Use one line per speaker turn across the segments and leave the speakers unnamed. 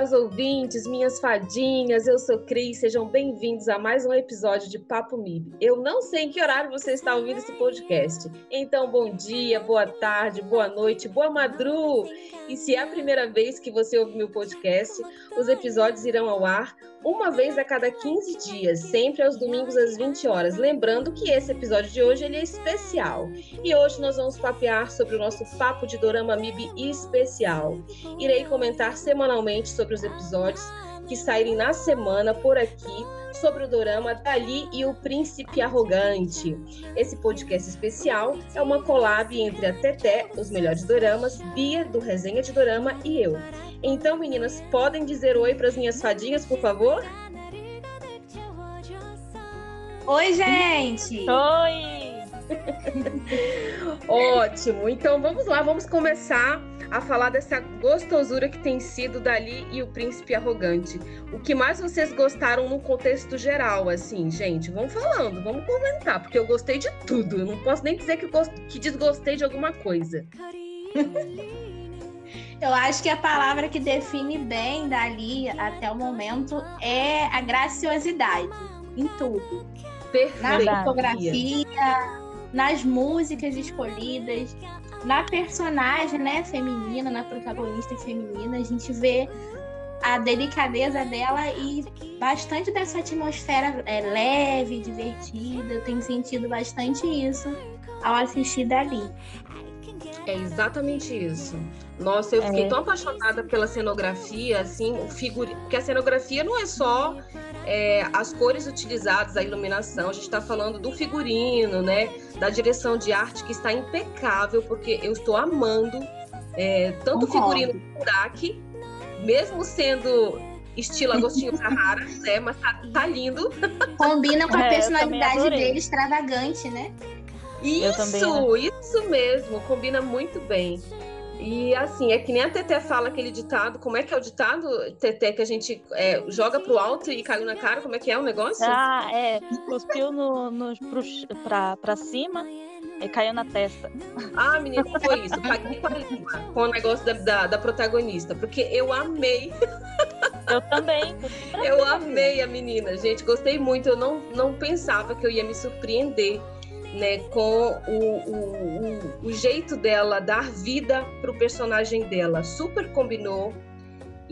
Caros ouvintes, minhas fadinhas, eu sou Cris, sejam bem-vindos a mais um episódio de Papo MIB. Eu não sei em que horário você está ouvindo esse podcast, então bom dia, boa tarde, boa noite, boa madru! E se é a primeira vez que você ouve meu podcast, os episódios irão ao ar uma vez a cada 15 dias, sempre aos domingos às 20 horas. Lembrando que esse episódio de hoje ele é especial. E hoje nós vamos papear sobre o nosso Papo de Dorama MIB especial. Irei comentar semanalmente sobre os episódios que saírem na semana por aqui sobre o dorama Dali e o Príncipe Arrogante. Esse podcast especial é uma collab entre a Teté, os melhores doramas, Bia do Resenha de Dorama e eu. Então, meninas, podem dizer oi para as minhas fadinhas, por favor?
Oi, gente!
Oi!
Ótimo. Então vamos lá, vamos começar a falar dessa gostosura que tem sido Dali e o Príncipe Arrogante. O que mais vocês gostaram no contexto geral, assim, gente? Vamos falando, vamos comentar, porque eu gostei de tudo. Eu não posso nem dizer que, gost... que desgostei de alguma coisa.
Eu acho que a palavra que define bem Dali até o momento é a graciosidade em tudo.
Perfeito.
Na fotografia, nas músicas escolhidas, na personagem né, feminina, na protagonista feminina, a gente vê a delicadeza dela e bastante dessa atmosfera é, leve, divertida. Eu tenho sentido bastante isso ao assistir dali.
É exatamente isso. Nossa, eu fiquei é. tão apaixonada pela cenografia, assim, o figurino, porque a cenografia não é só é, as cores utilizadas, a iluminação, a gente está falando do figurino, né? Da direção de arte que está impecável, porque eu estou amando é, tanto o figurino do Burak, mesmo sendo estilo Agostinho Carrara, né? Mas tá, tá lindo.
Combina com a é, personalidade dele extravagante, né?
Isso, isso mesmo, combina muito bem. E assim, é que nem a Teté fala aquele ditado. Como é que é o ditado, Teté, que a gente é, joga pro alto e caiu na cara? Como é que é o negócio?
Ah, é. Cuspiu no, no, pro, pra, pra cima e caiu na testa.
Ah, menina, foi isso. Paguei com o negócio da, da, da, protagonista, porque eu amei.
Eu também.
Eu amei a menina, gente. Gostei muito. Eu não, não pensava que eu ia me surpreender né, com o, o, o, o jeito dela dar vida para o personagem dela. Super combinou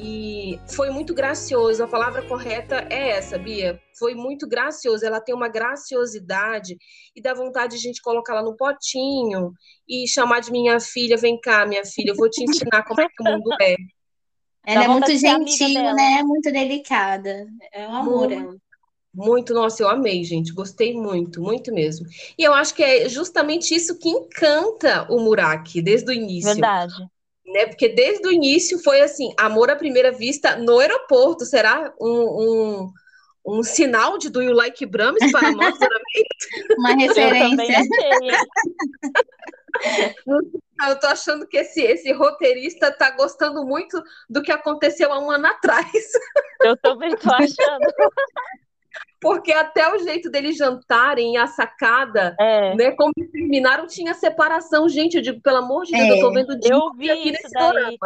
e foi muito gracioso. A palavra correta é essa, Bia. Foi muito gracioso. Ela tem uma graciosidade e dá vontade de a gente colocar ela no potinho e chamar de minha filha. Vem cá, minha filha, eu vou te ensinar como é que o mundo é.
Ela é muito gentil, né? Muito delicada. É um amor.
Muito, muito, nossa, eu amei, gente. Gostei muito, muito mesmo. E eu acho que é justamente isso que encanta o Muraki desde o início.
Verdade.
Né? Porque desde o início foi assim, amor à primeira vista no aeroporto. Será um, um, um sinal de Do You Like Brahms para nós,
Uma referência.
Eu tô achando que esse, esse roteirista tá gostando muito do que aconteceu há um ano atrás.
Eu também tô achando.
porque até o jeito deles jantarem a sacada, é. né? Como terminaram, tinha separação. Gente, eu digo, pelo amor de Deus, é. eu tô vendo
de Eu vi aqui isso daí.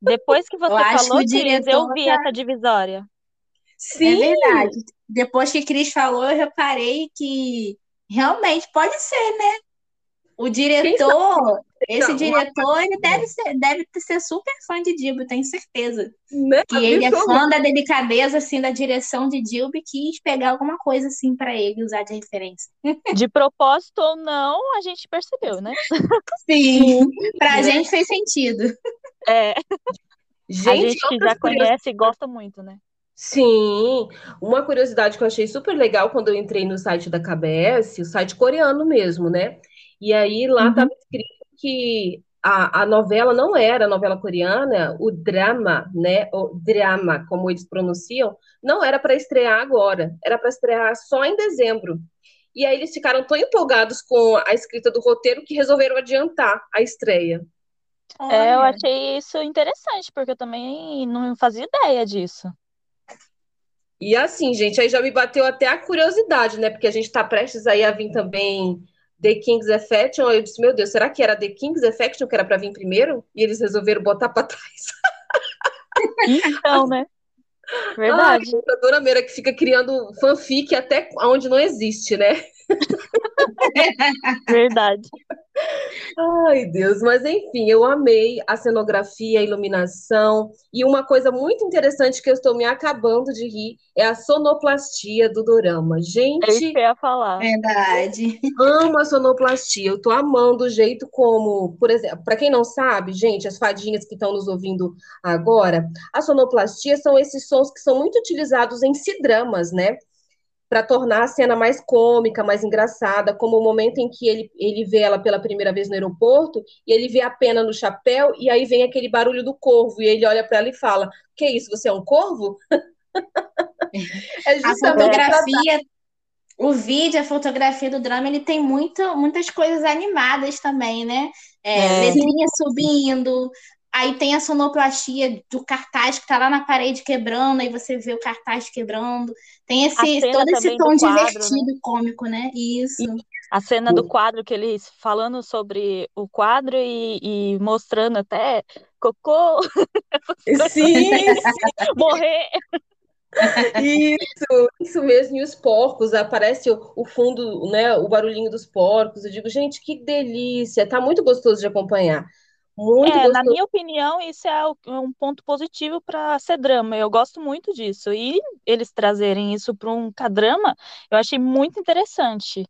Depois que você eu falou, Cris, eu vi tá... essa divisória.
Sim. É verdade. Depois que Cris falou, eu reparei que realmente pode ser, né? O diretor, esse diretor, ele deve ser, deve ser super fã de Dilby, tenho certeza. Né? Que ele é fã da delicadeza, assim, da direção de Dilby, quis pegar alguma coisa, assim, para ele usar de referência.
De propósito ou não, a gente percebeu, né?
Sim, pra a gente fez sentido.
É. Gente, a gente que já conhece e gosta muito, né?
Sim, uma curiosidade que eu achei super legal quando eu entrei no site da KBS, o site coreano mesmo, né? E aí lá estava uhum. escrito que a, a novela não era a novela coreana, o drama, né? O drama, como eles pronunciam, não era para estrear agora, era para estrear só em dezembro. E aí eles ficaram tão empolgados com a escrita do roteiro que resolveram adiantar a estreia.
É, eu achei isso interessante, porque eu também não fazia ideia disso.
E assim, gente, aí já me bateu até a curiosidade, né? Porque a gente está prestes aí a vir também The King's Affection, eu disse, meu Deus, será que era The King's Affection que era para vir primeiro? E eles resolveram botar para trás.
Então, né? Verdade.
Ai, a Dora Meira que fica criando fanfic até onde não existe, né?
Verdade.
Ai, Deus, mas enfim, eu amei a cenografia, a iluminação, e uma coisa muito interessante que eu estou me acabando de rir é a sonoplastia do dorama.
É isso
Gente,
que eu ia falar.
Verdade.
amo a sonoplastia, eu tô amando o jeito como, por exemplo, para quem não sabe, gente, as fadinhas que estão nos ouvindo agora, a sonoplastia são esses sons que são muito utilizados em C-dramas, né? Para tornar a cena mais cômica, mais engraçada, como o momento em que ele, ele vê ela pela primeira vez no aeroporto e ele vê a pena no chapéu e aí vem aquele barulho do corvo e ele olha para ela e fala: "Que isso? Você é um corvo?" é
A fotografia, o vídeo, a fotografia do drama, ele tem muito, muitas coisas animadas também, né? É,
É.
letrinha subindo, aí tem a sonoplastia do cartaz que tá lá na parede quebrando, aí você vê o cartaz quebrando. Tem esse, todo esse tom
quadro,
divertido, cômico, né? Isso.
A cena do quadro, que eles falando sobre o quadro e, e mostrando até cocô,
Sim,
morrer.
Isso, isso mesmo. E os porcos, aparece o, o fundo, né? O barulhinho dos porcos. Eu digo, gente, que delícia! Tá muito gostoso de acompanhar. Muito
É, na
gostoso.
minha opinião, isso é é um ponto positivo para ser drama. Eu gosto muito disso. E eles trazerem isso para um K-drama, eu achei muito interessante.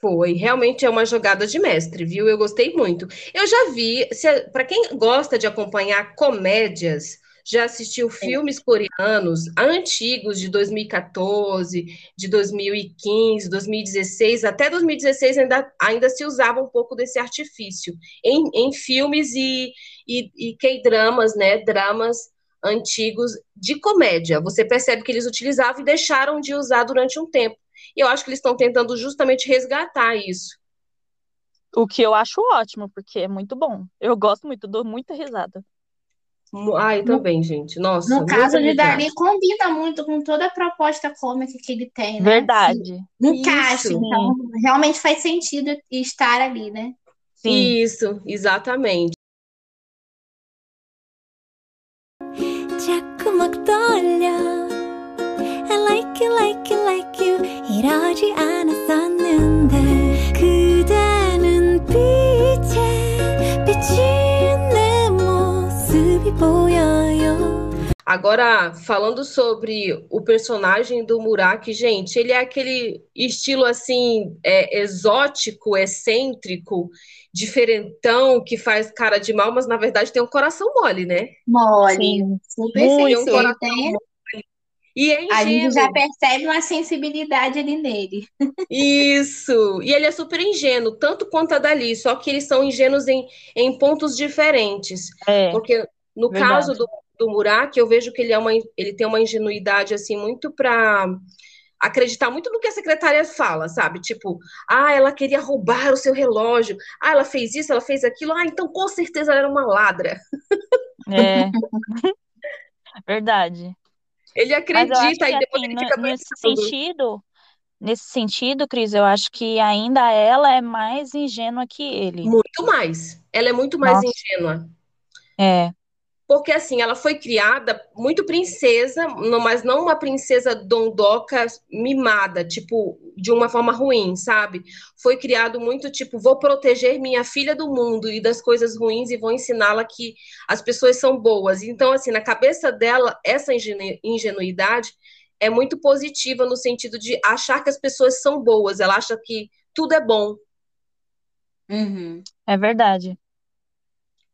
Foi, realmente é uma jogada de mestre, viu? Eu gostei muito. Eu já vi, para quem gosta de acompanhar comédias, já assistiu filmes coreanos antigos de 2014, de 2015, 2016, até 2016 ainda, ainda se usava um pouco desse artifício em, em filmes e, e, e K-dramas, né? Dramas antigos de comédia. Você percebe que eles utilizavam e deixaram de usar durante um tempo. E eu acho que eles estão tentando justamente resgatar isso.
O que eu acho ótimo, porque é muito bom. Eu gosto muito, dou muita risada.
Ai, também, gente. Nossa,
No
muita
caso de
risada.
Dali, combina muito com toda a proposta cômica que ele tem, né?
Verdade.
Encaixa,
Isso.
então realmente faz sentido estar ali, né?
Sim.
Isso, exatamente.
자꾸막 떠올려 I like you like you like you 이러지 않았었는데
Agora, falando sobre o personagem do Muraki, gente, ele é aquele estilo assim, é, exótico, excêntrico, diferentão, que faz cara de mal, mas na verdade tem um coração mole, né?
Mole,
Sim.
super
Muito coração
Tem-
E é
A gente
ingênuo.
já percebe uma sensibilidade ali nele.
Isso! E ele é super ingênuo, tanto quanto a Dali, só que eles são ingênuos em, em pontos diferentes.
É,
Porque no
Verdade.
caso do, do Muraki, eu vejo que ele, é uma, ele tem uma ingenuidade assim muito para acreditar muito no que a secretária fala, sabe? Tipo, ah, ela queria roubar o seu relógio. Ah, ela fez isso, ela fez aquilo. Ah, então com certeza ela era uma ladra.
é. Verdade.
Ele acredita
que,
e depois
assim,
ele fica
nesse
pensando.
sentido, nesse sentido, Cris, eu acho que ainda ela é mais ingênua que ele.
Muito mais. Ela é muito mais
Nossa.
ingênua.
É,
Porque assim, ela foi criada muito princesa, não- mas não uma princesa dondoca mimada, tipo, de uma forma ruim, sabe? Foi criado muito tipo, vou proteger minha filha do mundo e das coisas ruins e vou ensiná-la que as pessoas são boas. Então, assim, na cabeça dela, essa ingenu- ingenuidade é muito positiva no sentido de achar que as pessoas são boas, ela acha que tudo é bom,
Uhum.
é verdade.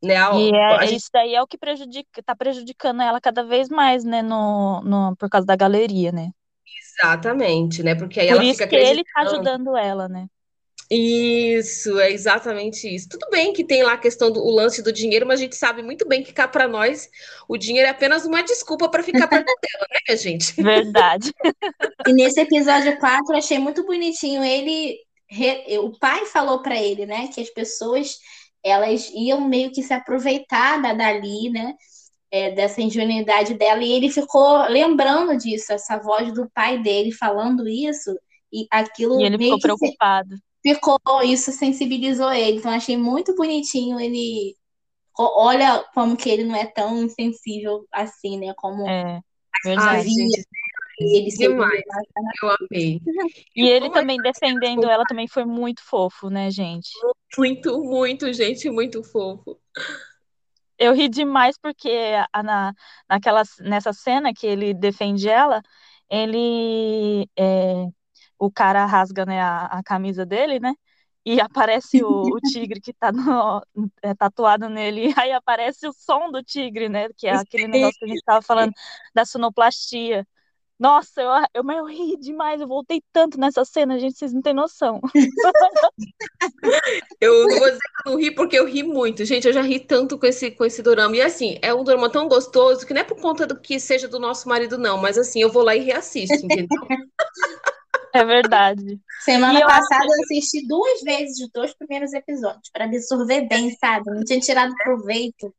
Né? A-
E
a
é,
gente-
isso daí é o que prejudica, tá prejudicando ela cada vez mais, né, no, no, por causa da galeria, né?
Exatamente, né? Porque aí
Por
ela
isso
fica
que ele tá ajudando ela, né?
Isso, é exatamente isso. Tudo bem que tem lá a questão do o lance do dinheiro, mas a gente sabe muito bem que cá para nós o dinheiro é apenas uma desculpa para ficar perto dela, né, minha gente?
Verdade.
E nesse episódio 4, eu achei muito bonitinho. Ele, re- o pai falou pra ele, né, que as pessoas elas iam meio que se aproveitar da Dali, né, é, dessa ingenuidade dela, e ele ficou lembrando disso, essa voz do pai dele falando isso, e aquilo
E ele
meio
ficou preocupado.
ficou, isso sensibilizou ele. Então, achei muito bonitinho ele olha como que ele não é tão insensível assim, né? Como
É,
Ai,
verdade.
gente,
ele seria
demais. eu amei.
E ele
Como é
também defendendo ela também foi muito fofo, né, gente?
Muito, muito, gente, muito fofo.
Eu ri demais porque a- na, naquela, nessa cena que ele defende ela, ele é, o cara rasga, né, a, a camisa dele, né? E aparece o, o tigre que tá no- é, tatuado nele, e aí aparece o som do tigre, né? Que é aquele negócio que a gente tava falando da sonoplastia. Nossa, eu, eu, mas eu ri demais, eu voltei tanto nessa cena, gente, vocês não têm noção.
Eu vou dizer que eu ri porque eu ri muito. Gente, eu já ri tanto com esse, com esse dorama. E assim, é um dorama tão gostoso que não é por conta do que seja do nosso marido, não. Mas assim, eu vou lá e reassisto, entendeu?
É verdade.
Semana
eu
passada eu assisti duas vezes os dois primeiros episódios, para absorver bem, sabe? Não tinha tirado proveito.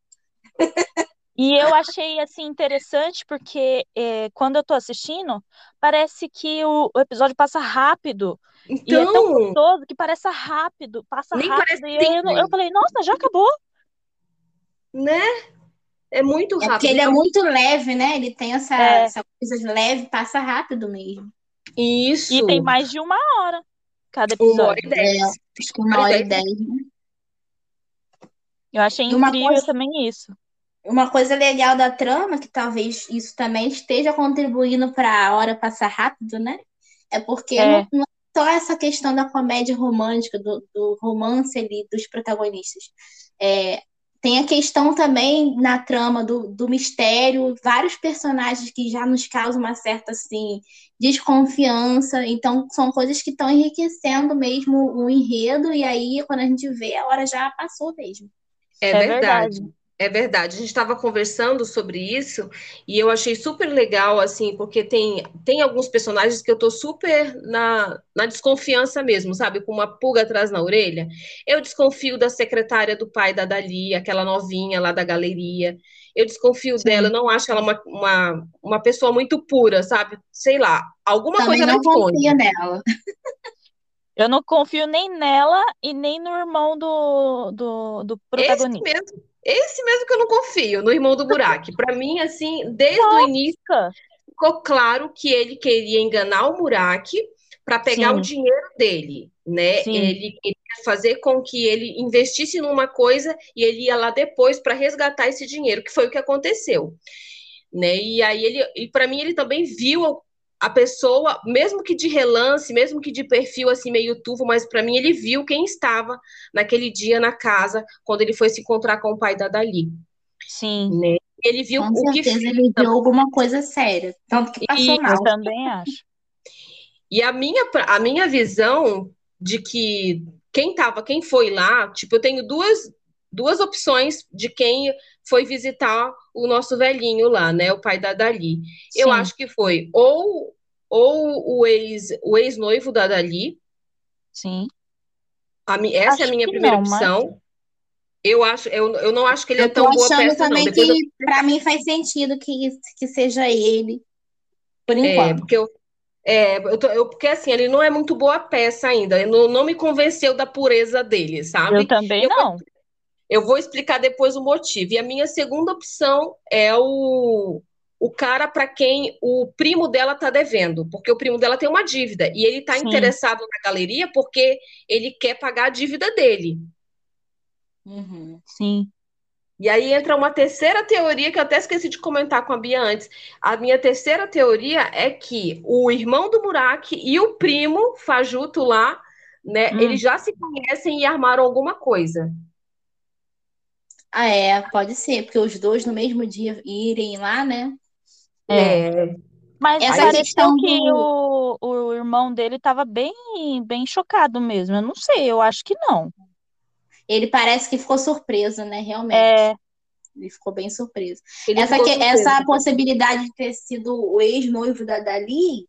E eu achei assim interessante porque é, quando eu tô assistindo, parece que o, o episódio passa rápido. E é tão
Então,
gostoso que parece rápido, passa
Nem
rápido.
parece
E aí eu, não- eu falei, nossa, já acabou.
né? É muito
É porque
rápido.
ele é
Então,
muito leve, né? Ele tem essa,
É.
essa coisa de leve, passa rápido mesmo.
Isso.
E tem mais de uma hora cada
Uma hora
episódio.
e dez.
É, acho que uma hora e dez. né?
Eu achei incrível
coisa-
também isso.
Uma coisa legal da trama, que talvez isso também esteja contribuindo para a hora passar rápido, né? É porque
É.
não, não é só essa questão da comédia romântica, do, do romance ali dos protagonistas. É, tem a questão também na trama do, do mistério, vários personagens que já nos causam uma certa assim, desconfiança. Então, são coisas que estão enriquecendo mesmo o enredo, e aí, quando a gente vê, a hora já passou mesmo.
É
É
verdade.
verdade.
É verdade, a gente estava conversando sobre isso e eu achei super legal, assim, porque tem, tem alguns personagens que eu tô super na, na desconfiança mesmo, sabe? Com uma pulga atrás na orelha. Eu desconfio da secretária do pai da Dali, aquela novinha lá da galeria. Eu desconfio
Sim.
dela, eu não acho ela uma, uma, uma pessoa muito pura, sabe? Sei lá, alguma
Também
coisa ela
não
esconde.
confia nela.
Eu não confio nem nela e nem no irmão do, do, do
Esse
protagonista.
mesmo, esse mesmo que eu não confio, no irmão do Burak. Para mim, assim, desde o início. ficou claro que ele queria enganar o Muraki para pegar
Sim.
o dinheiro dele, né?
Sim.
Ele queria fazer com que ele investisse numa coisa e ele ia lá depois para resgatar esse dinheiro, que foi o que aconteceu, né? E aí ele, e para mim ele também viu a pessoa, mesmo que de relance, mesmo que de perfil assim meio turvo, mas para mim ele viu quem estava naquele dia na casa quando ele foi se encontrar com o pai da Dali,
Sim,
né? Ele viu
Com
o que
certeza
fez
ele viu alguma coisa séria. Tanto que passou
Isso.
mal.
eu também acho.
E a minha, a minha visão de que quem tava, quem foi lá, tipo, eu tenho duas, duas opções de quem foi visitar o nosso velhinho lá, né? O pai da Dali. Eu
Sim.
acho que foi ou, ou o ex, o ex-noivo da Dali.
Sim.
A, essa é a
Acho
minha primeira
não, mas-
opção. Eu acho, eu, eu não acho que ele é
Eu tô
tão boa
achando
peça, não.
também
eu
que, pra mim, faz sentido que, que seja ele, por
É,
enquanto.
porque eu, é, eu, tô- eu- porque assim, ele não é muito boa peça ainda. Ele não, não me convenceu da pureza dele, sabe?
Eu também
Eu-
não.
Eu vou explicar depois o motivo. E a minha segunda opção é o, o cara para quem o primo dela tá devendo, porque o primo dela tem uma dívida e ele tá
Sim.
interessado na galeria porque ele quer pagar a dívida dele.
Uhum.
Sim.
E aí entra uma terceira teoria que eu até esqueci de comentar com a Bia antes. A minha terceira teoria é que o irmão do Muraki e o primo Fajuto lá, né,
Hum.
eles já se conhecem e armaram alguma coisa.
Ah, é, pode ser, porque os dois no mesmo dia irem lá, né?
É. Mas
Essa
pareceu
questão
que
do-
o, o irmão dele estava bem, bem chocado mesmo. Eu não sei, eu acho que não.
Ele parece que ficou surpreso, né? Realmente.
É,
Ele ficou bem surpreso.
Ele
Essa,
ficou
que-
surpreso.
essa possibilidade de ter sido o ex-noivo da Dali,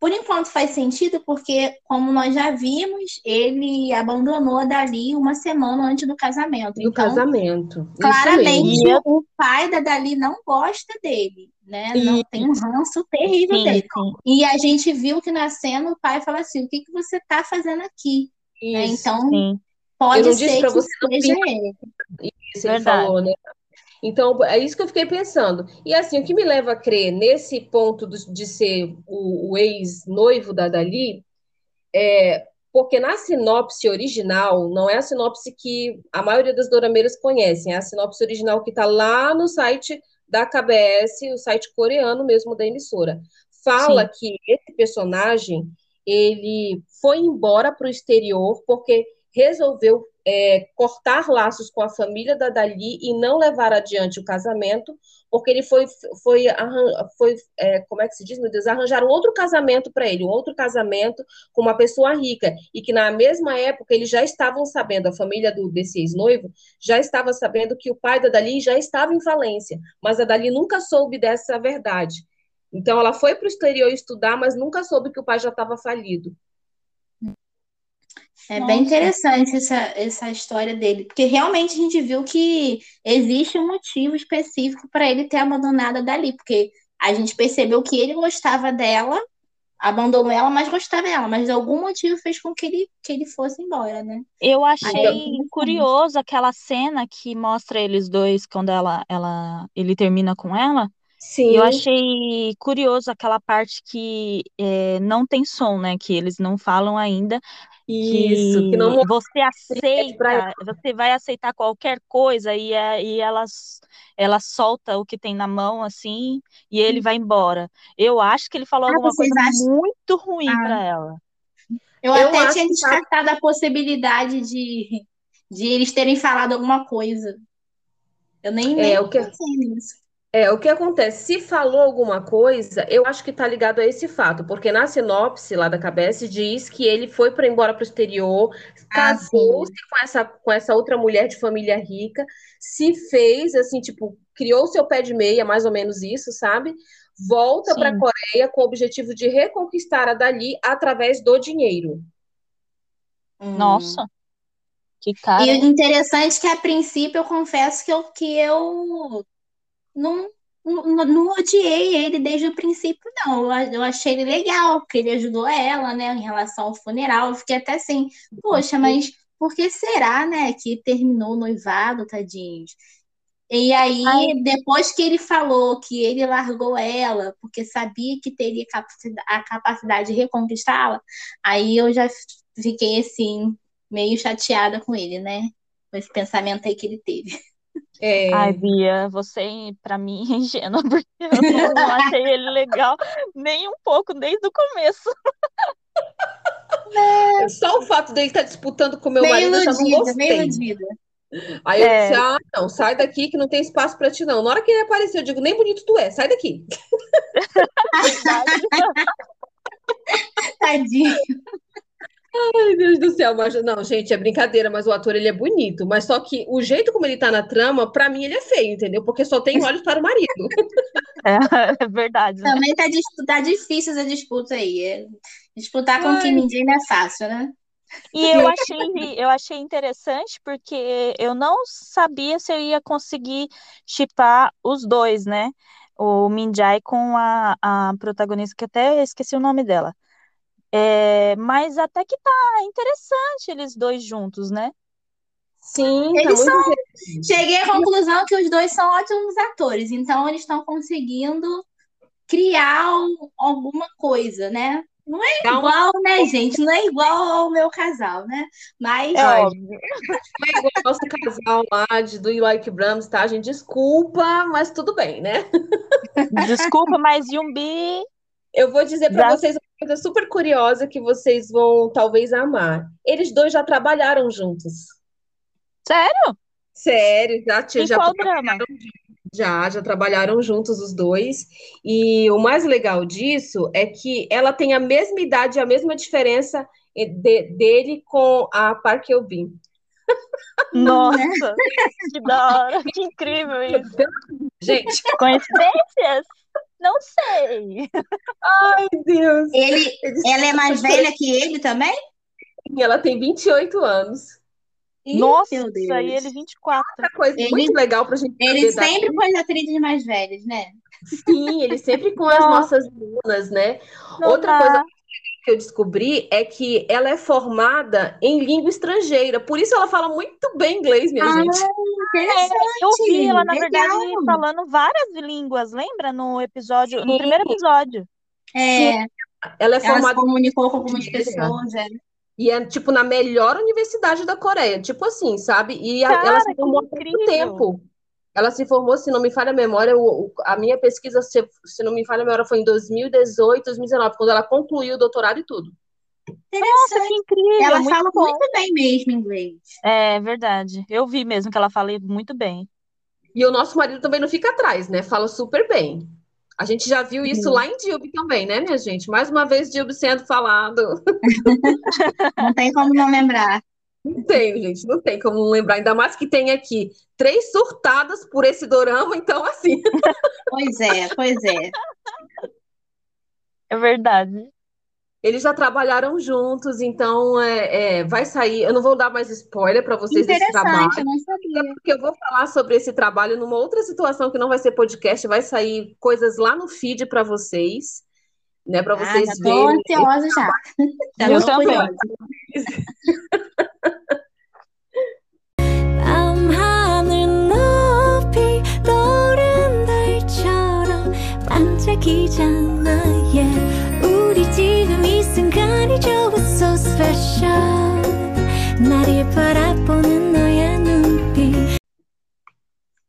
por enquanto faz sentido, porque, como nós já vimos, ele abandonou a Dali uma semana antes do casamento.
do
Então,
casamento.
Claramente,
mesmo.
o pai da Dali não gosta dele, né? Não tem um ranço terrível
sim,
dele.
sim.
E a gente viu que na cena o pai fala assim: o que, que você tá fazendo aqui? Né?
Isso.
Então,
sim.
pode ser que
você não
seja ele.
Isso ele falou, né? Então, é isso que eu fiquei pensando. E assim, o que me leva a crer nesse ponto de ser o, o ex-noivo da Dali é porque na sinopse original, não é a sinopse que a maioria das dorameiras conhecem, é a sinopse original que está lá no site da KBS, o site coreano mesmo da emissora. Fala Sim. que esse personagem ele foi embora para o exterior porque resolveu é, cortar laços com a família da Dali e não levar adiante o casamento, porque ele foi, foi, foi é, como é que se diz, meu Deus, arranjar um outro casamento para ele, um outro casamento com uma pessoa rica, e que na mesma época eles já estavam sabendo, a família do, desse ex-noivo já estava sabendo que o pai da Dali já estava em falência, mas a Dali nunca soube dessa verdade. Então ela foi para o exterior estudar, mas nunca soube que o pai já estava falido.
É Nossa. bem interessante essa, essa história dele, porque realmente a gente viu que existe um motivo específico para ele ter abandonado a Dali, porque a gente percebeu que ele gostava dela, abandonou ela, mas gostava dela, mas algum motivo fez com que ele, que ele fosse embora, né?
Eu achei curioso aquela cena que mostra eles dois quando ela, ela, ele termina com ela. Sim. Eu achei curioso aquela parte que é, não tem som, né? Que eles não falam ainda, isso, que, que não você aceita, você vai aceitar qualquer coisa e, é, e ela, ela solta o que tem na mão assim e ele vai embora. Eu acho que ele falou ah, alguma coisa acham... muito ruim ah. para ela.
Eu, eu até tinha descartado que... a possibilidade de, de eles terem falado alguma coisa. Eu nem, é, nem
o que... pensei nisso. É, o que acontece? Se falou alguma coisa, eu acho que está ligado a esse fato, porque na sinopse lá da cabeça diz que ele foi para embora para o exterior, ah, casou-se com essa, com essa outra mulher de família rica, se fez assim, tipo, criou seu pé de meia, mais ou menos isso, sabe? Volta para a Coreia com o objetivo de reconquistar a Dali através do dinheiro.
Nossa. Que cara.
E o interessante é que a princípio eu confesso que eu, que eu não, não, não odiei ele desde o princípio, não. Eu achei ele legal, porque ele ajudou ela, né, em relação ao funeral. Eu fiquei até assim, poxa, mas por que será, né, que terminou o noivado, tadinhos? E aí, Ai. depois que ele falou que ele largou ela, porque sabia que teria a capacidade de reconquistá-la, aí eu já fiquei assim, meio chateada com ele, né? Com esse pensamento aí que ele teve.
É... Ai, Bia, você, pra mim, é ingênua, porque eu não achei ele legal nem um pouco, desde o começo.
É. Só o fato dele estar disputando com meu meio marido, iludida, eu já não gostei. Meio iludida. Aí eu é. disse, ah, não, sai daqui que não tem espaço para ti, não. Na hora que ele apareceu, eu digo, nem bonito tu é, sai daqui.
Tadinho.
Ai, Deus do céu, mas não, gente, é brincadeira, mas o ator ele é bonito, mas só que o jeito como ele tá na trama, para mim ele é feio, entendeu? Porque só tem olhos para o marido.
É, é verdade.
Né? Também tá, tá difícil essa disputa aí. É, disputar com quem ninguém não é fácil, né?
E eu achei, eu achei interessante porque eu não sabia se eu ia conseguir chipar os dois, né? O Minjai com a, a protagonista, que até esqueci o nome dela. É, mas até que tá interessante eles dois juntos, né?
Sim, tá eles tá são. Cheguei à conclusão que os dois são ótimos atores, então eles estão conseguindo criar alguma coisa, né? Não é igual, né, gente? Não é igual ao meu casal, né? Mas.
É óbvio. Não é igual ao nosso casal lá de Do You Like Brahms, tá, gente? Desculpa, mas tudo bem, né?
Desculpa, mas Yumbi.
Eu vou dizer para vocês coisa super curiosa que vocês vão talvez amar. Eles dois já trabalharam juntos.
Sério?
Sério, já tinha.
já drama?
Já, já trabalharam juntos os dois. E o mais legal disso é que ela tem a mesma idade, a mesma diferença de, dele com a Park Eubin.
Nossa, que da hora, que incrível isso.
Gente,
coincidências? Não sei.
Ai, Deus.
Ele, ela é mais velha que ele também?
Ela tem 28 anos.
Nossa, Meu Deus. aí ele 24.
Outra coisa ele, muito legal pra gente
Ele sempre daqui. pôs atrizes mais velhas, né?
Sim, ele sempre com as nossas lunas, né? Não Outra dá. coisa que eu descobri é que ela é formada em língua estrangeira, por isso ela fala muito bem inglês, minha
Ah,
gente.
interessante.
Eu vi ela, na
Legal.
verdade, falando várias línguas, lembra? No episódio, no
Sim.
primeiro episódio.
É,
Ela é
ela
formada
comunicou com algumas
É.
pessoas, é.
e é tipo na melhor universidade da Coreia, tipo assim, sabe? E a- ela
Cara,
se formou há pouco tempo. Ela se formou, se não me falha a memória, o- o- a minha pesquisa, se, se não me falha a memória, foi em 2018, 2019, quando ela concluiu o doutorado e tudo.
Nossa, que incrível,
Ela
muito
fala
bom.
muito bem mesmo inglês.
É verdade. Eu vi mesmo que ela fala muito bem.
E o nosso marido também não fica atrás, né? Fala super bem. A gente já viu isso
Sim.
lá em Dilbe também, né, minha gente? Mais uma vez, Dilbe sendo falado.
Não tem como não lembrar.
Não tem, gente, não tem como lembrar. Ainda mais que tem aqui três surtadas por esse dorama, então, assim.
Pois é, pois é.
É verdade.
Eles já trabalharam juntos, então é, é, vai sair. Eu não vou dar mais spoiler para vocês desse trabalho,
não sabia.
porque eu vou falar sobre esse trabalho numa outra situação que não vai ser podcast, vai sair coisas lá no feed para vocês, né? Para
Ah,
vocês
já tô
verem.
ansiosa já. Já
Eu
tô
também.
반짝이잖아 yeah. 우리 지금 이 순간이 좋아 so special 나를 바라보는 너의 눈빛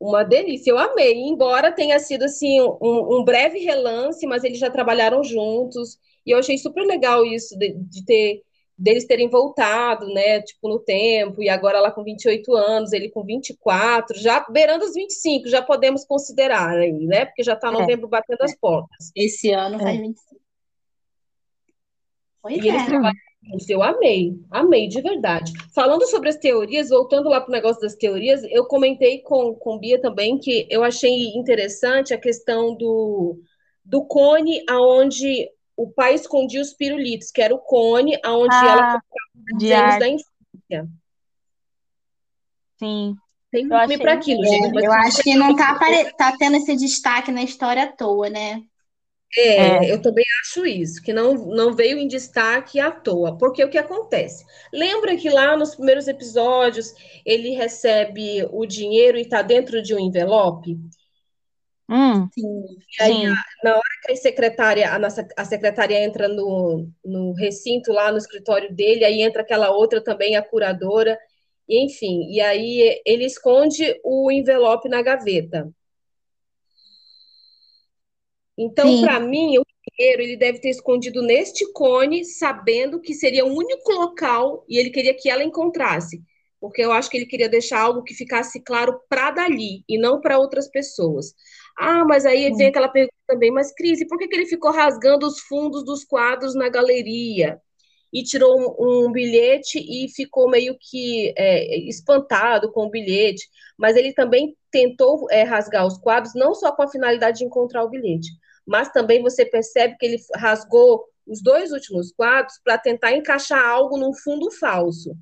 Uma delícia, eu amei. Embora tenha sido assim um, um breve relance, mas eles já trabalharam juntos. E eu achei super legal isso de, de ter deles terem voltado, né, tipo no tempo. E agora ela com 28 anos, ele com 24, já beirando os 25, já podemos considerar aí, né? Porque já tá
É.
novembro batendo as portas.
Esse ano faz
É.
25. Pois
E eles
é.
trabalham. Eu amei, amei de verdade. Falando sobre as teorias, voltando lá para o negócio das teorias, eu comentei com, com Bia também que eu achei interessante a questão do, do cone aonde o pai escondia os pirulitos, que era o cone aonde ela
Ah,
colocava os
de
desenhos da infância.
Sim.
Tem
Eu
nome para aquilo, gente.
É, eu acho que não tá, apare- tá tendo esse destaque na história à toa, né?
É, eu também acho isso, que não, não veio em destaque à toa, porque o que acontece? Lembra que lá nos primeiros episódios ele recebe o dinheiro e está dentro de um envelope?
Hum,
Sim.
E aí,
sim.
na hora que a secretária, a nossa, a secretária entra no, no recinto lá no escritório dele, aí entra aquela outra também, a curadora, e enfim, e aí ele esconde o envelope na gaveta. Então, para mim, o dinheiro ele deve ter escondido neste cone, sabendo que seria o único local e ele queria que ela encontrasse, porque eu acho que ele queria deixar algo que ficasse claro para dali e não para outras pessoas. Ah, mas aí vem
Sim.
aquela pergunta também, mas Cris, e por que que ele ficou rasgando os fundos dos quadros na galeria? E tirou um, um bilhete e ficou meio que é, espantado com o bilhete, mas ele também tentou é, rasgar os quadros, não só com a finalidade de encontrar o bilhete, mas também você percebe que ele rasgou os dois últimos quadros para tentar encaixar algo num fundo falso.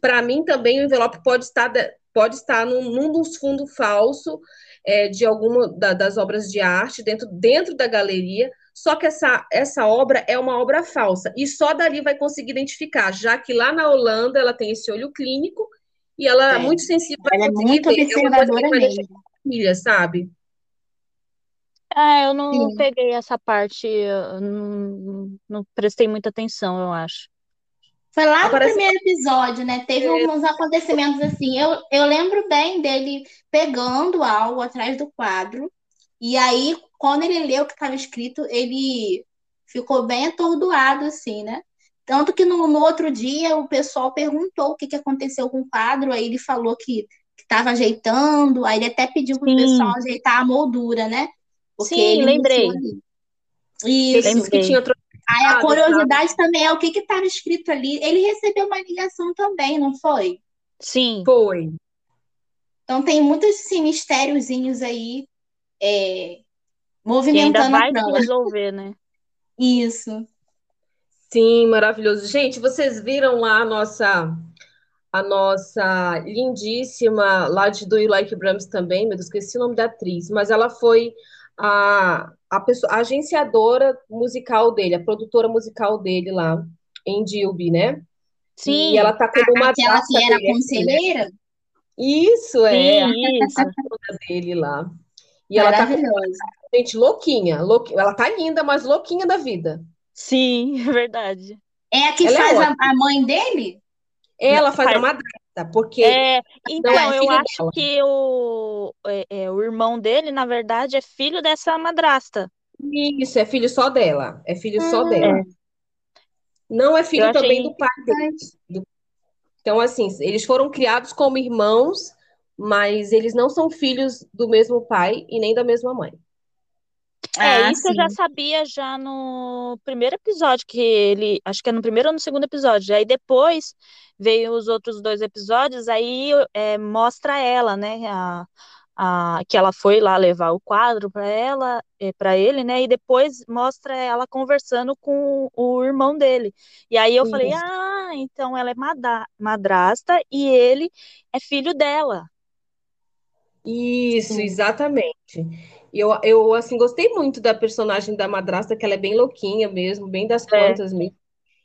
Para mim, também o envelope pode estar, pode estar num, num dos fundos falsos é, de alguma da, das obras de arte dentro, dentro da galeria, só que essa, essa obra é uma obra falsa, e só dali vai conseguir identificar, já que lá na Holanda ela tem esse olho clínico e ela é,
É.
muito sensível,
Ela é
conseguir
muito
ver. É
observadora mesmo.
a família, sabe?
É, eu não
Sim.
peguei essa parte, eu não, não prestei muita atenção, eu acho.
Foi lá no
Aparece-
primeiro episódio, né? Teve uns acontecimentos assim. Eu, eu lembro bem dele pegando algo atrás do quadro. E aí, quando ele leu o que estava escrito, ele ficou bem atordoado, assim, né? Tanto que no, no outro dia o pessoal perguntou o que, que aconteceu com o quadro. Aí ele falou que estava ajeitando. Aí ele até pediu para o pessoal ajeitar a moldura, né? Porque
Sim, lembrei.
Isso.
que tinha trocado,
Aí a
sabe?
curiosidade também é o que que estava escrito ali. Ele recebeu uma ligação também, não foi?
Sim,
Foi.
Então tem muitos assim, mistériozinhos aí é,
que ainda
movimentando a
vai se
trama.
resolver, né?
Isso.
Sim, maravilhoso. Gente, vocês viram lá a nossa a nossa lindíssima lá de Do You Like Brahms também, meu Deus, esqueci o nome da atriz, mas ela foi a, a, pessoa, a agenciadora musical dele, a produtora musical dele lá em Dilby, né?
Sim.
E ela tá como uma
Aquela que era conselheira?
Isso, é.
Sim, isso.
A dele lá. E ela tá com gente louquinha, louqui- ela tá linda, mas louquinha da vida.
Sim, é verdade.
É a que
Ela é
faz a,
ótima.
a mãe dele?
Ela faz a
faz-
madrasta, porque
É, então,
é
eu acho
dela.
que o, é, é, o irmão dele, na verdade, é filho dessa madrasta.
isso é filho só dela, é filho só
Ah.
dela. Não é filho
Eu
também do pai dele. Do- Então, assim, eles foram criados como irmãos, mas eles não são filhos do mesmo pai e nem da mesma mãe.
É,
Ah,
isso eu já
sim.
sabia já no primeiro episódio, que ele, acho que é no primeiro ou no segundo episódio. Aí depois veio os outros dois episódios, aí é, mostra ela, né, a, a, que ela foi lá levar o quadro para ela, é, para ele, né, e depois mostra ela conversando com o irmão dele. E aí eu falei,
Isso.
ah, então ela é madrasta e ele é filho dela.
Isso,
Sim.
exatamente. Eu, eu, assim, gostei muito da personagem da madrasta, que ela é bem louquinha mesmo, bem das
É.
plantas mesmo.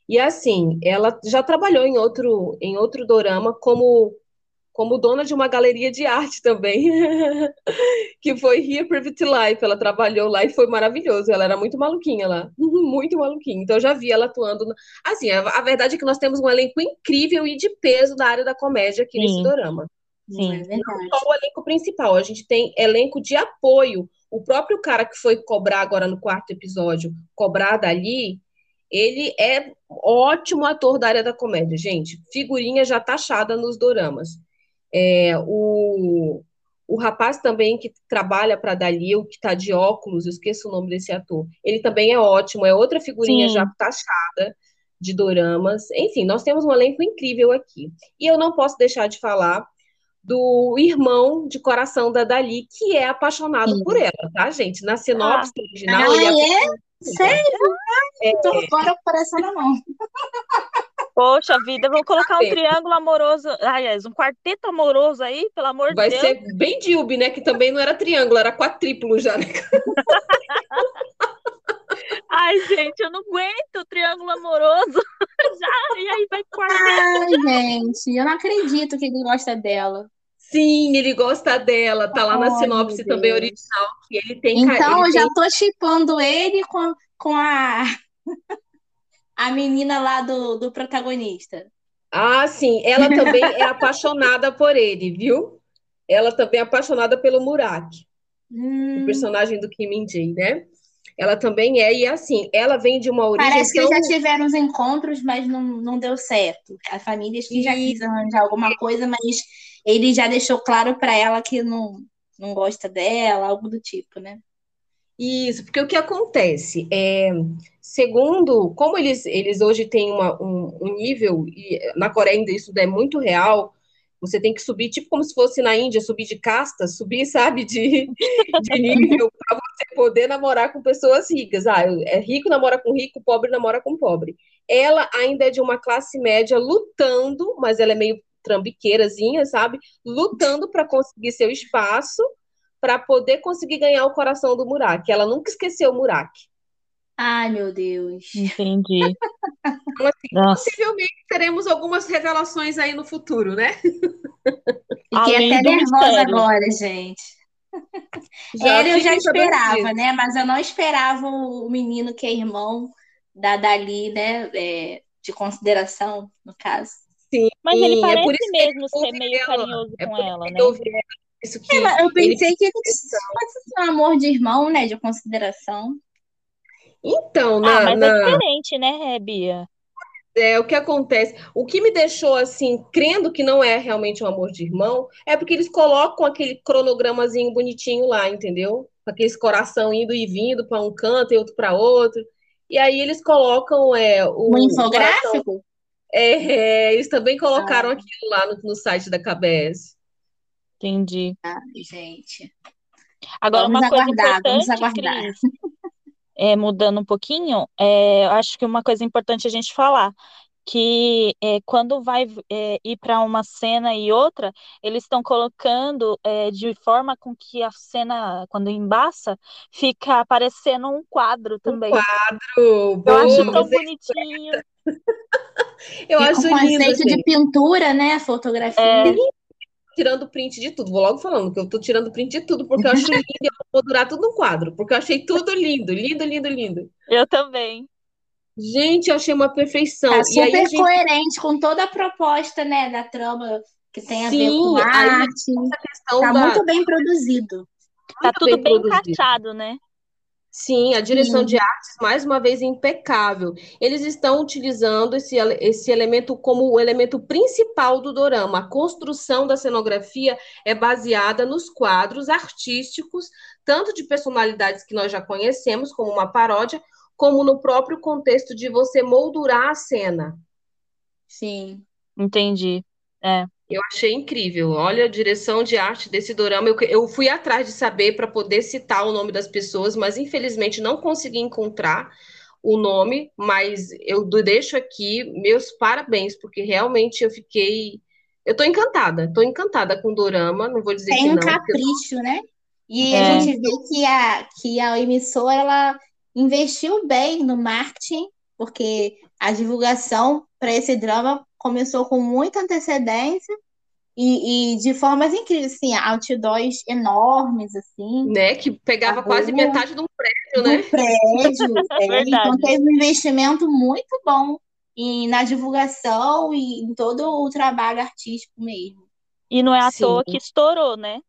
E assim, ela já trabalhou em outro, em outro dorama como, como dona de uma galeria de arte também, que foi Here Private Life. Ela trabalhou lá e foi maravilhoso. Ela era muito maluquinha lá, muito maluquinha. Então eu já vi ela atuando. Assim, a, a verdade é que nós temos um elenco incrível e de peso na área da comédia aqui nesse
Sim.
dorama.
Sim.
É verdade.
só o elenco principal, a gente tem elenco de apoio. O próprio cara que foi cobrar agora no quarto episódio, cobrar dali, ele é ótimo ator da área da comédia, gente. Figurinha já taxada nos doramas. É, o, o rapaz também que trabalha para Dali, o que tá de óculos, eu esqueço o nome desse ator. Ele também é ótimo, é outra figurinha
Sim.
já taxada de doramas. Enfim, nós temos um elenco incrível aqui. E eu não posso deixar de falar do irmão de coração da Dali, que é apaixonado
Sim.
por ela, tá, gente? Na sinopse original,
Ah,
ele é.
Sério? Ai, tô agora com coração na mão.
Poxa vida, vou colocar um
Sim.
triângulo amoroso, aliás, um quarteto amoroso aí, pelo amor de
Vai
Deus.
ser bem Dilby, né? Que também não era triângulo, era quadriplo já, né?
Ai, gente, eu não aguento o triângulo amoroso. Já, e aí vai quarteto.
Ai, gente, eu não acredito que ele gosta dela.
Sim, ele gosta dela, tá lá na sinopse também original, que ele tem
Então,
ele
eu já
tem-
tô chipando ele com, com a, a menina lá do, do protagonista.
Ah, sim, ela também é apaixonada por ele, viu? Ela também é apaixonada pelo Murak, o
Hum,
personagem do Kim Min-jae, né? Ela também é, e assim, ela vem de uma origem
parece que
tão...
eles já tiveram uns encontros, mas não, não deu certo. A família acho que já quis arranjar alguma coisa, mas ele já deixou claro pra ela que não, não gosta dela, algo do tipo, né?
Isso, porque o que acontece é, segundo, como eles, eles hoje têm uma- um, um nível, e na Coreia ainda isso é muito real, você tem que subir, tipo como se fosse na Índia, subir de casta, subir, sabe, de, de nível para você poder namorar com pessoas ricas. Ah, é rico namora com rico, pobre namora com pobre. Ela ainda é de uma classe média lutando, mas ela é meio trambiqueirazinha, sabe? Lutando para conseguir seu espaço para poder conseguir ganhar o coração do Murak. Ela nunca esqueceu o Murak.
Ai, meu Deus.
Entendi.
Então, assim, possivelmente teremos algumas revelações aí no futuro, né?
Fiquei
Além
até nervosa
mistério.
agora, gente.
Já
Ele eu já esperava, né? Mas eu não esperava o menino que é irmão da Dali, né? É, de consideração, no caso.
Sim,
Mas ele
é
parece
por isso que
mesmo ser meio
ela.
carinhoso
É
com ela,
que
né?
isso que
É, eu
ele
pensei que ele fosse ser um amor de irmão, né? De consideração.
Então,
Ah,
na,
mas é
na-
diferente, né, Bia?
é, o que acontece, o que me deixou assim, crendo que não é realmente um amor de irmão, é porque eles colocam aquele cronogramazinho bonitinho lá, entendeu? Com Aqueles coração indo e vindo para um canto e outro para outro. E aí eles colocam é, o,
Um infográfico?
É, é, eles também colocaram
Ah.
aquilo lá no, no site da KBS.
Entendi.
Ai, gente.
Agora,
Vamos
uma coisa
aguardar, vamos
importante,
aguardar.
Cris, é, mudando um pouquinho, é, eu acho que uma coisa importante a gente falar, que é, quando vai é, ir para uma cena e outra, eles estão colocando é, de forma com que a cena, quando embaça, fica aparecendo um quadro também.
Um quadro!
Eu
Boa,
acho tão bonitinho.
Eu acho
um
lindo,
conceito de
gente.
pintura, né? Fotografia.
É.
tirando print de tudo. Vou logo falando que eu tô tirando print de tudo, porque eu acho lindo e eu vou durar tudo no quadro, porque eu achei tudo lindo, lindo, lindo, lindo.
Eu também.
Gente, eu achei uma perfeição. Aí
super
a gente
coerente com toda a proposta, né, da trama que tem a ver
Sim,
com
aí
arte.
questão
Tá
da-
muito bem produzido.
Tá
muito
tudo
bem
bem encaixado, né?
Sim, a direção
Sim.
de artes, mais uma vez, impecável. Eles estão utilizando esse, esse elemento como o elemento principal do dorama. A construção da cenografia é baseada nos quadros artísticos, tanto de personalidades que nós já conhecemos, como uma paródia, como no próprio contexto de você moldurar a cena.
Sim.
Entendi. É.
Eu achei incrível. Olha a direção de arte desse dorama. Eu, eu fui atrás de saber para poder citar o nome das pessoas, mas infelizmente não consegui encontrar o nome. Mas eu deixo aqui meus parabéns, porque realmente eu fiquei. Eu tô encantada, tô encantada com o dorama. Não vou dizer
Tem
que
um
não, porque eu-
capricho, né? E
É.
a gente vê que a, que a emissora ela investiu bem no marketing, porque a divulgação para esse drama começou com muita antecedência e, e de formas incríveis, assim, outdoors enormes, assim,
né, que pegava quase metade de um prédio,
do
né?
prédio. é, então teve um investimento muito bom e na divulgação e em todo o trabalho artístico mesmo.
E não é à
Sim.
toa que estourou, né?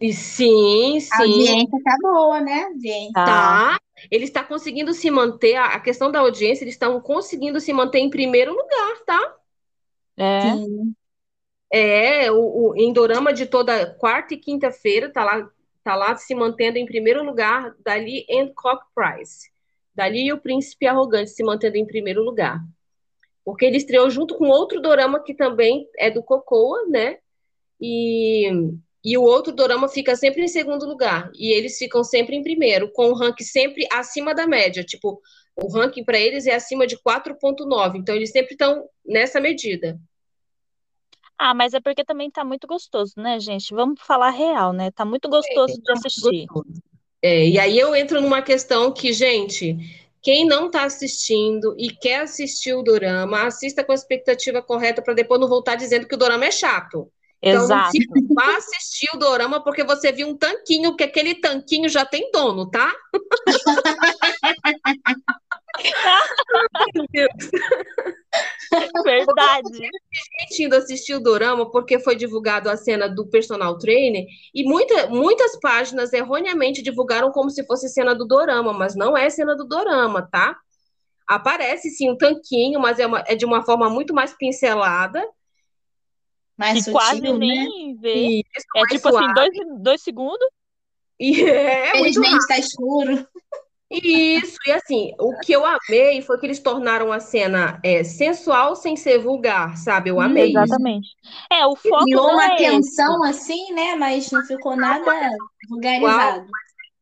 E sim,
A
sim.
audiência tá boa, né, audiência?
Tá. Ele está conseguindo se manter, a a questão da audiência, eles estão conseguindo se manter em primeiro lugar, tá?
É.
Sim.
É, o, o, em Dorama de toda quarta e quinta-feira, tá lá, tá lá se mantendo em primeiro lugar, Dali and Cock Prize. Dali e o Príncipe Arrogante se mantendo em primeiro lugar. Porque ele estreou junto com outro dorama que também é do Cocoa, né? E, e o outro dorama fica sempre em segundo lugar. E eles ficam sempre em primeiro, com o ranking sempre acima da média. Tipo, o ranking para eles é acima de 4,9. Então, eles sempre estão nessa medida.
Ah, mas é porque também tá muito gostoso, né, gente? Vamos falar real, né? Tá muito gostoso de assistir.
Gostoso. É, e aí eu entro numa questão que, gente, quem não está assistindo e quer assistir o dorama, assista com a expectativa correta para depois não voltar dizendo que o dorama é chato. Então,
Exato.
se vá assistir o dorama porque você viu um tanquinho, que aquele tanquinho já tem dono, tá?
Verdade.
repetindo assistir o dorama porque foi divulgado a cena do personal trainer e muita, muitas páginas erroneamente divulgaram como se fosse cena do dorama, mas não é cena do dorama, tá? Aparece sim um tanquinho, mas é, uma- é de uma forma muito mais pincelada.
Mais
Que
sutil,
quase
né?
nem vê.
E
É
mais
tipo assim,
suave.
dois, dois segundos.
E é muito
Felizmente tá escuro.
Isso, e assim, o que eu amei foi que eles tornaram a cena é, sensual sem ser vulgar, sabe? Eu amei isso.
Exatamente. É, o foco
Criou uma
é esse.
tensão assim, né? Mas não ficou nada vulgarizado.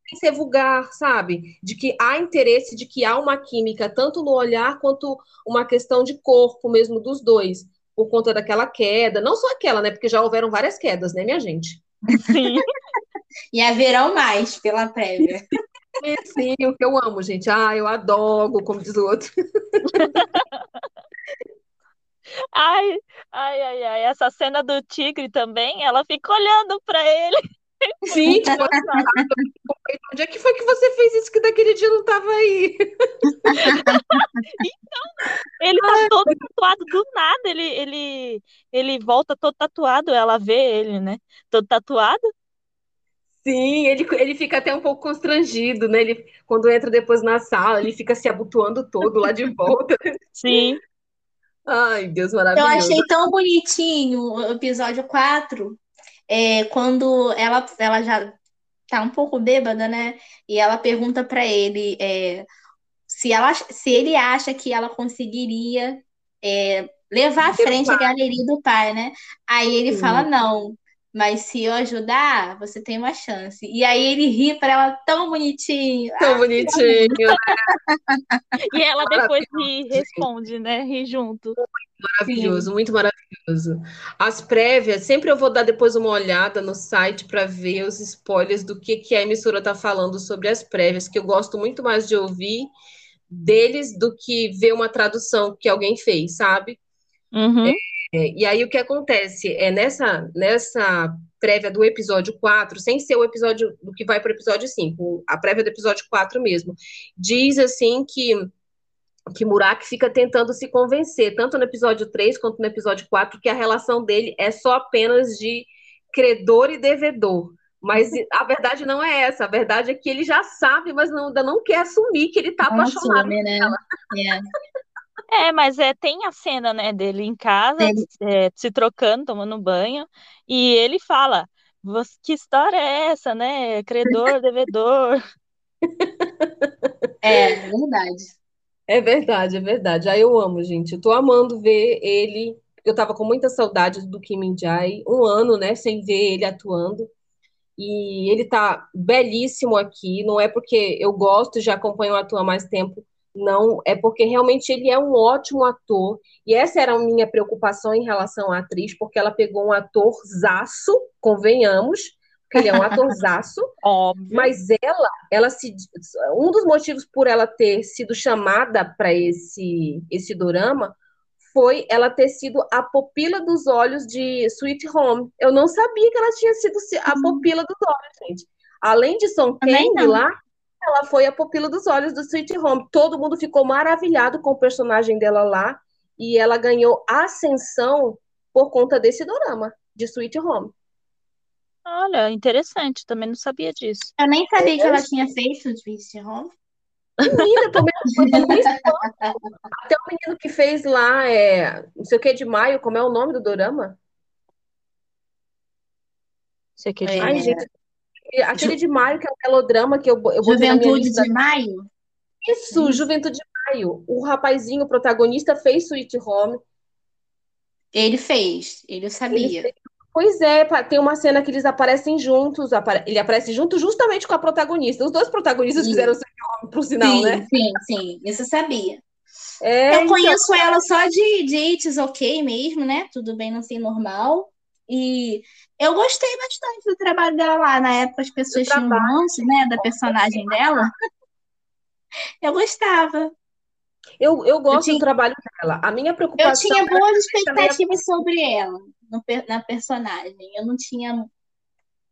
sem ser vulgar, sabe? De que há interesse, de que há uma química, tanto no olhar quanto uma questão de corpo mesmo dos dois, por conta daquela queda. Não só aquela, né? Porque já houveram várias quedas, né, minha gente?
Sim.
E haverão mais pela prévia.
Sim, o que eu amo, gente. Ah, eu adoro, como diz o outro.
Ai, ai, ai, ai. Essa cena do tigre também, ela fica olhando pra ele.
Sim, onde é que foi que você fez isso que daquele dia não tava aí?
Ele tá todo tatuado do nada. Ele, ele, ele volta todo tatuado. Ela vê ele, né? Todo tatuado.
Sim, ele, ele fica até um pouco constrangido, né? Ele, quando entra depois na sala, ele fica se abotoando todo lá de volta.
Sim.
Ai, Deus
Eu
maravilhoso.
achei tão bonitinho o episódio 4, é, quando ela, ela já tá um pouco bêbada, né? E ela pergunta pra ele é, se, ela, se ele acha que ela conseguiria é, levar à frente a galeria do pai, né? Aí ele
Sim.
fala não. Mas se eu ajudar, você tem uma chance. E aí ele ri para ela tão bonitinho.
Tão
Ah,
bonitinho, né?
E ela depois ri, responde, né? Ri junto.
Maravilhoso, muito maravilhoso. As prévias, sempre eu vou dar depois uma olhada no site para ver os spoilers do que, que a emissora está falando sobre as prévias, que eu gosto muito mais de ouvir deles do que ver uma tradução que alguém fez, sabe?
Uhum.
É, e aí o que acontece é nessa, nessa prévia do episódio 4, sem ser o episódio do que vai para o episódio 5, a prévia do episódio 4 mesmo, diz assim que que Murak fica tentando se convencer, tanto no episódio 3 quanto no episódio 4, que a relação dele é só apenas de credor e devedor. Mas a verdade não é essa, a verdade é que ele já sabe, mas não, ainda não quer assumir que ele está apaixonado
assume, né?
nela.
É.
É, mas é, tem a cena, né, dele em casa, é, se trocando, tomando banho, e ele fala, "Você- que história é essa, né? Credor, devedor.
É, verdade.
É verdade, é verdade. Aí eu amo, gente. Eu tô amando ver ele. Eu tava com muita saudade do Kim Min-jae, um ano, né, sem ver ele atuando. E ele tá belíssimo aqui. Não é porque eu gosto, já acompanho o ator há mais tempo, não. É porque realmente ele é um ótimo ator. E essa era a minha preocupação em relação à atriz, porque ela pegou um atorzaço, convenhamos, porque ele é um atorzaço.
Óbvio.
Mas ela, ela se, um dos motivos por ela ter sido chamada para esse esse dorama foi ela ter sido a pupila dos olhos de Sweet Home. Eu não sabia que ela tinha sido a pupila dos olhos, gente. Além de Song Kang lá, ela foi a pupila dos olhos do Sweet Home. Todo mundo ficou maravilhado com o personagem dela lá e ela ganhou ascensão por conta desse dorama de Sweet Home.
Olha, interessante, também não sabia disso.
Eu nem sabia que ela tinha feito o Twist Home.
Menina, muito fã. Até o menino que fez lá, é, não sei o que de maio, como é o nome do dorama?
Você que
É.
Ai, gente, aquele de maio, que é o melodrama que eu, eu
Juventude de Maio?
Isso, Juventude de Maio. O rapazinho, o protagonista, fez Sweet Home.
Ele fez, ele
Ele
sabia.
fez- Pois é, tem uma cena que eles aparecem juntos. Ele aparece junto justamente com a protagonista. Os dois protagonistas
Sim.
fizeram Sweet Home, por sinal,
sim,
né?
sim, sim, isso eu sabia.
É,
Eu
então,
conheço ela só de, It's Ok mesmo, né? Tudo bem, não sei, normal. E eu gostei bastante do trabalho dela lá. Na época as pessoas tinham ranço, né, da personagem dela. Eu gostava.
eu, eu gosto
tinha-
do trabalho dela. A minha
Eu
preocupação
tinha
era
boas expectativas sobre ela, no na personagem. Eu não tinha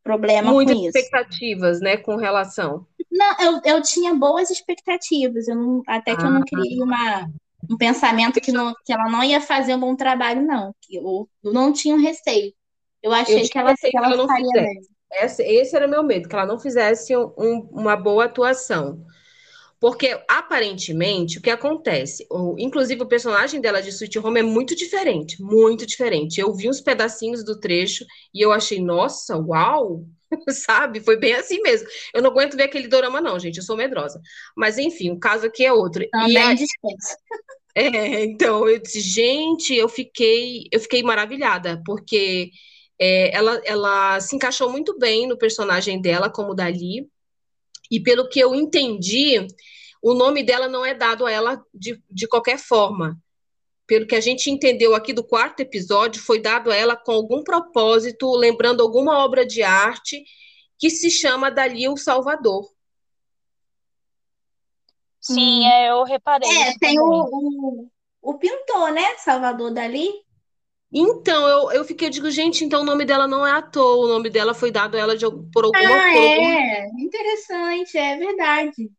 problema
muitas
com isso.
expectativas, né, com relação.
Não, eu, eu tinha boas expectativas. Eu não, até que eu não
Ah.
criei uma, um pensamento que, não, que ela não ia fazer um bom trabalho, não. Que eu, eu não tinha um receio. Eu achei
tinha
que ela, que ela
não fizesse. Esse, esse era o meu medo, que ela não fizesse um- um- uma boa atuação. Porque, aparentemente, o que acontece? O- inclusive, o personagem dela de Sweet Home é muito diferente, muito diferente. Eu vi uns pedacinhos do trecho e eu achei, nossa, uau! Sabe? Foi bem assim mesmo. Eu não aguento ver aquele dorama, não, gente. Eu sou medrosa. Mas, enfim, o caso aqui é outro.
Também
aí,
dispensa.
é, então, eu disse, gente, eu fiquei, eu fiquei maravilhada, porque é, ela, ela se encaixou muito bem no personagem dela, como Dali, e pelo que eu entendi, o nome dela não é dado a ela de, de qualquer forma. Pelo que a gente entendeu aqui do quarto episódio, foi dado a ela com algum propósito, lembrando alguma obra de arte que se chama Dali o Salvador.
Sim,
Hum.
é, eu reparei
É, tem o, o, o pintor, né? Salvador Dali.
Então, eu, eu fiquei, eu digo, gente, então o nome dela não é à toa, o nome dela foi dado a ela de, por alguma
Ah,
algum-
é. Interessante, é verdade.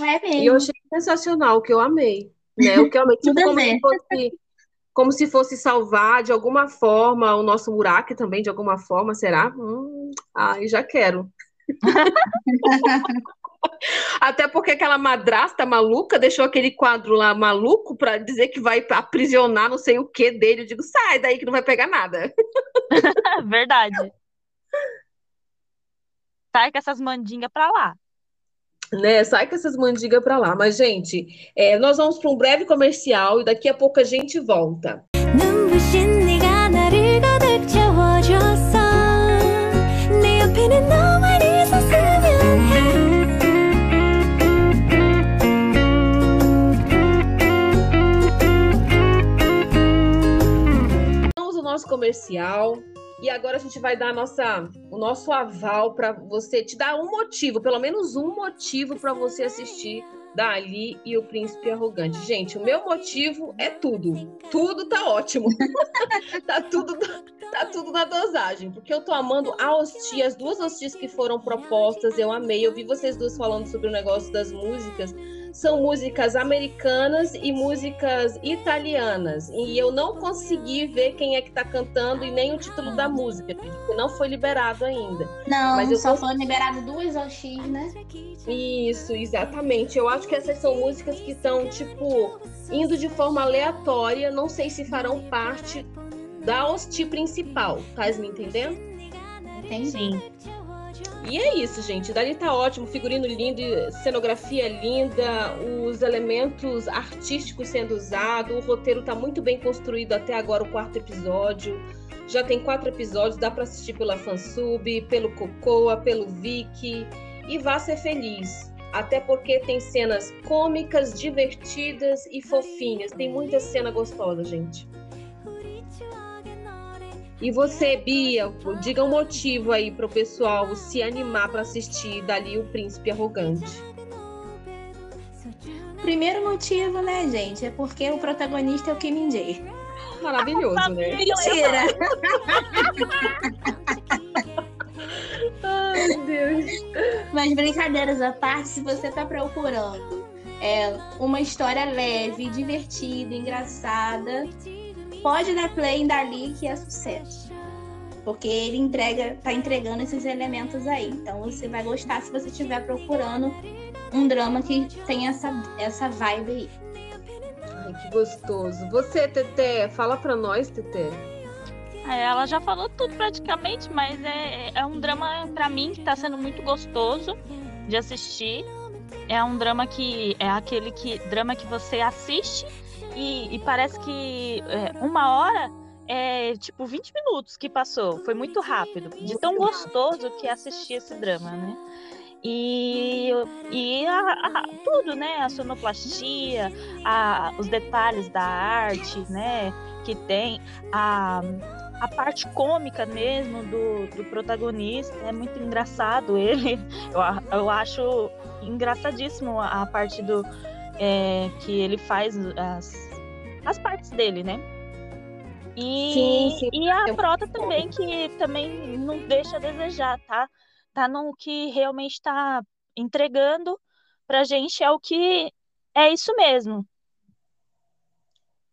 É
E eu
mesmo.
achei sensacional, que eu amei, né? O que eu amei, tipo, como se fosse, como se fosse salvar de alguma forma o nosso Murak também, de alguma forma, será? Hum, ai, já quero. Até porque aquela madrasta maluca deixou aquele quadro lá maluco para dizer que vai aprisionar não sei o que dele. Eu digo, sai daí que não vai pegar nada.
Verdade. Sai com essas mandingas pra lá.
Né? Sai com essas mandigas pra lá. Mas, gente, é, nós vamos para um breve comercial e daqui a pouco a gente volta.
눈
comercial. E agora a gente vai dar nossa, o nosso aval para você, te dar um motivo, pelo menos um motivo para você assistir Dali e o Príncipe Arrogante. Gente, o meu motivo é tudo. Tudo tá ótimo. tá tudo tá tudo na dosagem, porque eu tô amando a hostia, as duas hostias que foram propostas, eu amei. Eu vi vocês duas falando sobre o negócio das músicas são músicas americanas e músicas italianas. E eu não consegui ver quem é que está cantando e nem o título da música, porque não foi liberado ainda.
Não, Mas eu só foi liberado duas OX, né?
Isso, exatamente. Eu acho que essas são músicas que estão, tipo, indo de forma aleatória. Não sei se farão parte da hosti principal. Tá me entendendo?
Entendi. Sim.
E é isso, gente. Dali tá ótimo, figurino lindo, cenografia linda, os elementos artísticos sendo usados, o roteiro tá muito bem construído até agora, o quarto episódio. Já tem quatro episódios, dá para assistir pela Fansub, pelo Cocoa, pelo Viki. E vá ser feliz. Até porque tem cenas cômicas, divertidas e fofinhas. Tem muita cena gostosa, gente. E você, Bia, diga um motivo aí para o pessoal se animar para assistir dali o Príncipe Arrogante.
Primeiro motivo, né, gente, é porque o protagonista é o Kim Min Jae.
Maravilhoso, né?
Mentira!
Ai, meu Deus.
Mas brincadeiras à parte, se você está procurando é, uma história leve, divertida, engraçada, pode dar play dali que é sucesso. Porque ele entrega, tá entregando esses elementos aí. Então você vai gostar se você estiver procurando um drama que tem essa, essa vibe aí.
Ai, que gostoso. Você, Tete, fala pra nós, Tete.
É, ela já falou tudo praticamente, mas é, é um drama para mim que tá sendo muito gostoso de assistir. É um drama que é aquele que drama que você assiste e, e parece que é, uma hora é tipo 20 minutos que passou. Foi muito rápido. De tão gostoso que é assistir esse drama, né? E, e a, a, tudo, né? A sonoplastia, a, os detalhes da arte, né? Que tem a, a parte cômica mesmo do, do protagonista. É muito engraçado ele. Eu, eu acho engraçadíssimo a, a parte do é, que ele faz as, as partes dele, né? E, sim, sim. e a frota também, que também não deixa a desejar, tá? Tá no que realmente está entregando pra gente, é o que é isso mesmo.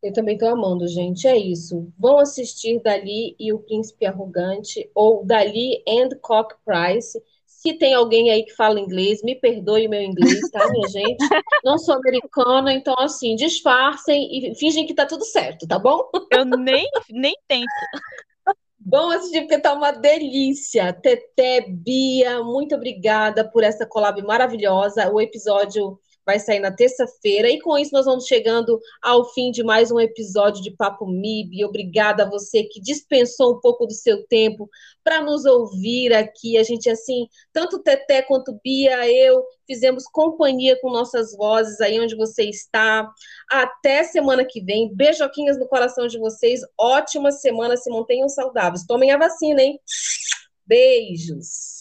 Eu também tô amando, gente. É isso. Vão assistir Dali e o Príncipe Arrogante, ou Dali and Cock Price se tem alguém aí que fala inglês, me perdoe o meu inglês, tá, minha gente? Não sou americana, então, assim, disfarcem e fingem que tá tudo certo, tá bom?
Eu nem, nem tento.
Bom assistir porque tá uma delícia. Teté, Bia, muito obrigada por essa collab maravilhosa. O episódio vai sair na terça-feira. E com isso, nós vamos chegando ao fim de mais um episódio de Papo MIB. Obrigada a você que dispensou um pouco do seu tempo para nos ouvir aqui. A gente, assim, tanto Teté quanto Bia, eu, fizemos companhia com nossas vozes aí onde você está. Até semana que vem. Beijoquinhas no coração de vocês. Ótima semana. Se mantenham saudáveis. Tomem a vacina, hein? Beijos.